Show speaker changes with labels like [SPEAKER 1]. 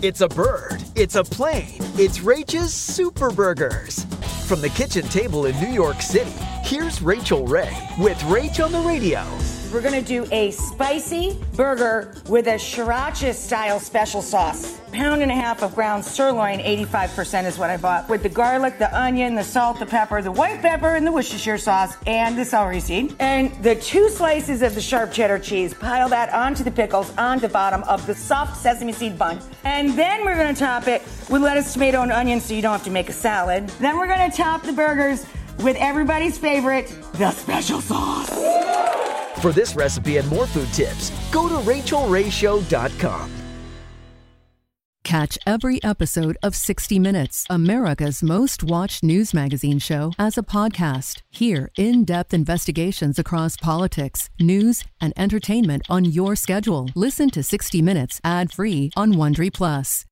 [SPEAKER 1] It's a bird. It's a plane. It's Rachael's Super Burgers. From the kitchen table in New York City, here's Rachael Ray with Rach on the radio.
[SPEAKER 2] We're gonna do a spicy burger with a sriracha style special sauce. Pound and a half of ground sirloin, 85% is what I bought. With the garlic, the onion, the salt, the pepper, the white pepper, and the Worcestershire sauce, and the celery seed. And the two slices of the sharp cheddar cheese. Pile that onto the pickles on the bottom of the soft sesame seed bun. And then we're gonna top it with lettuce, tomato, and onion so you don't have to make a salad. Then we're gonna top the burgers with everybody's favorite, the special sauce.
[SPEAKER 1] For this recipe and more food tips, go to rachaelrayshow.com.
[SPEAKER 3] Catch every episode of 60 Minutes, America's most watched news magazine show, as a podcast. Hear in depth investigations across politics, news, and entertainment on your schedule. Listen to 60 Minutes ad free on Wondery Plus.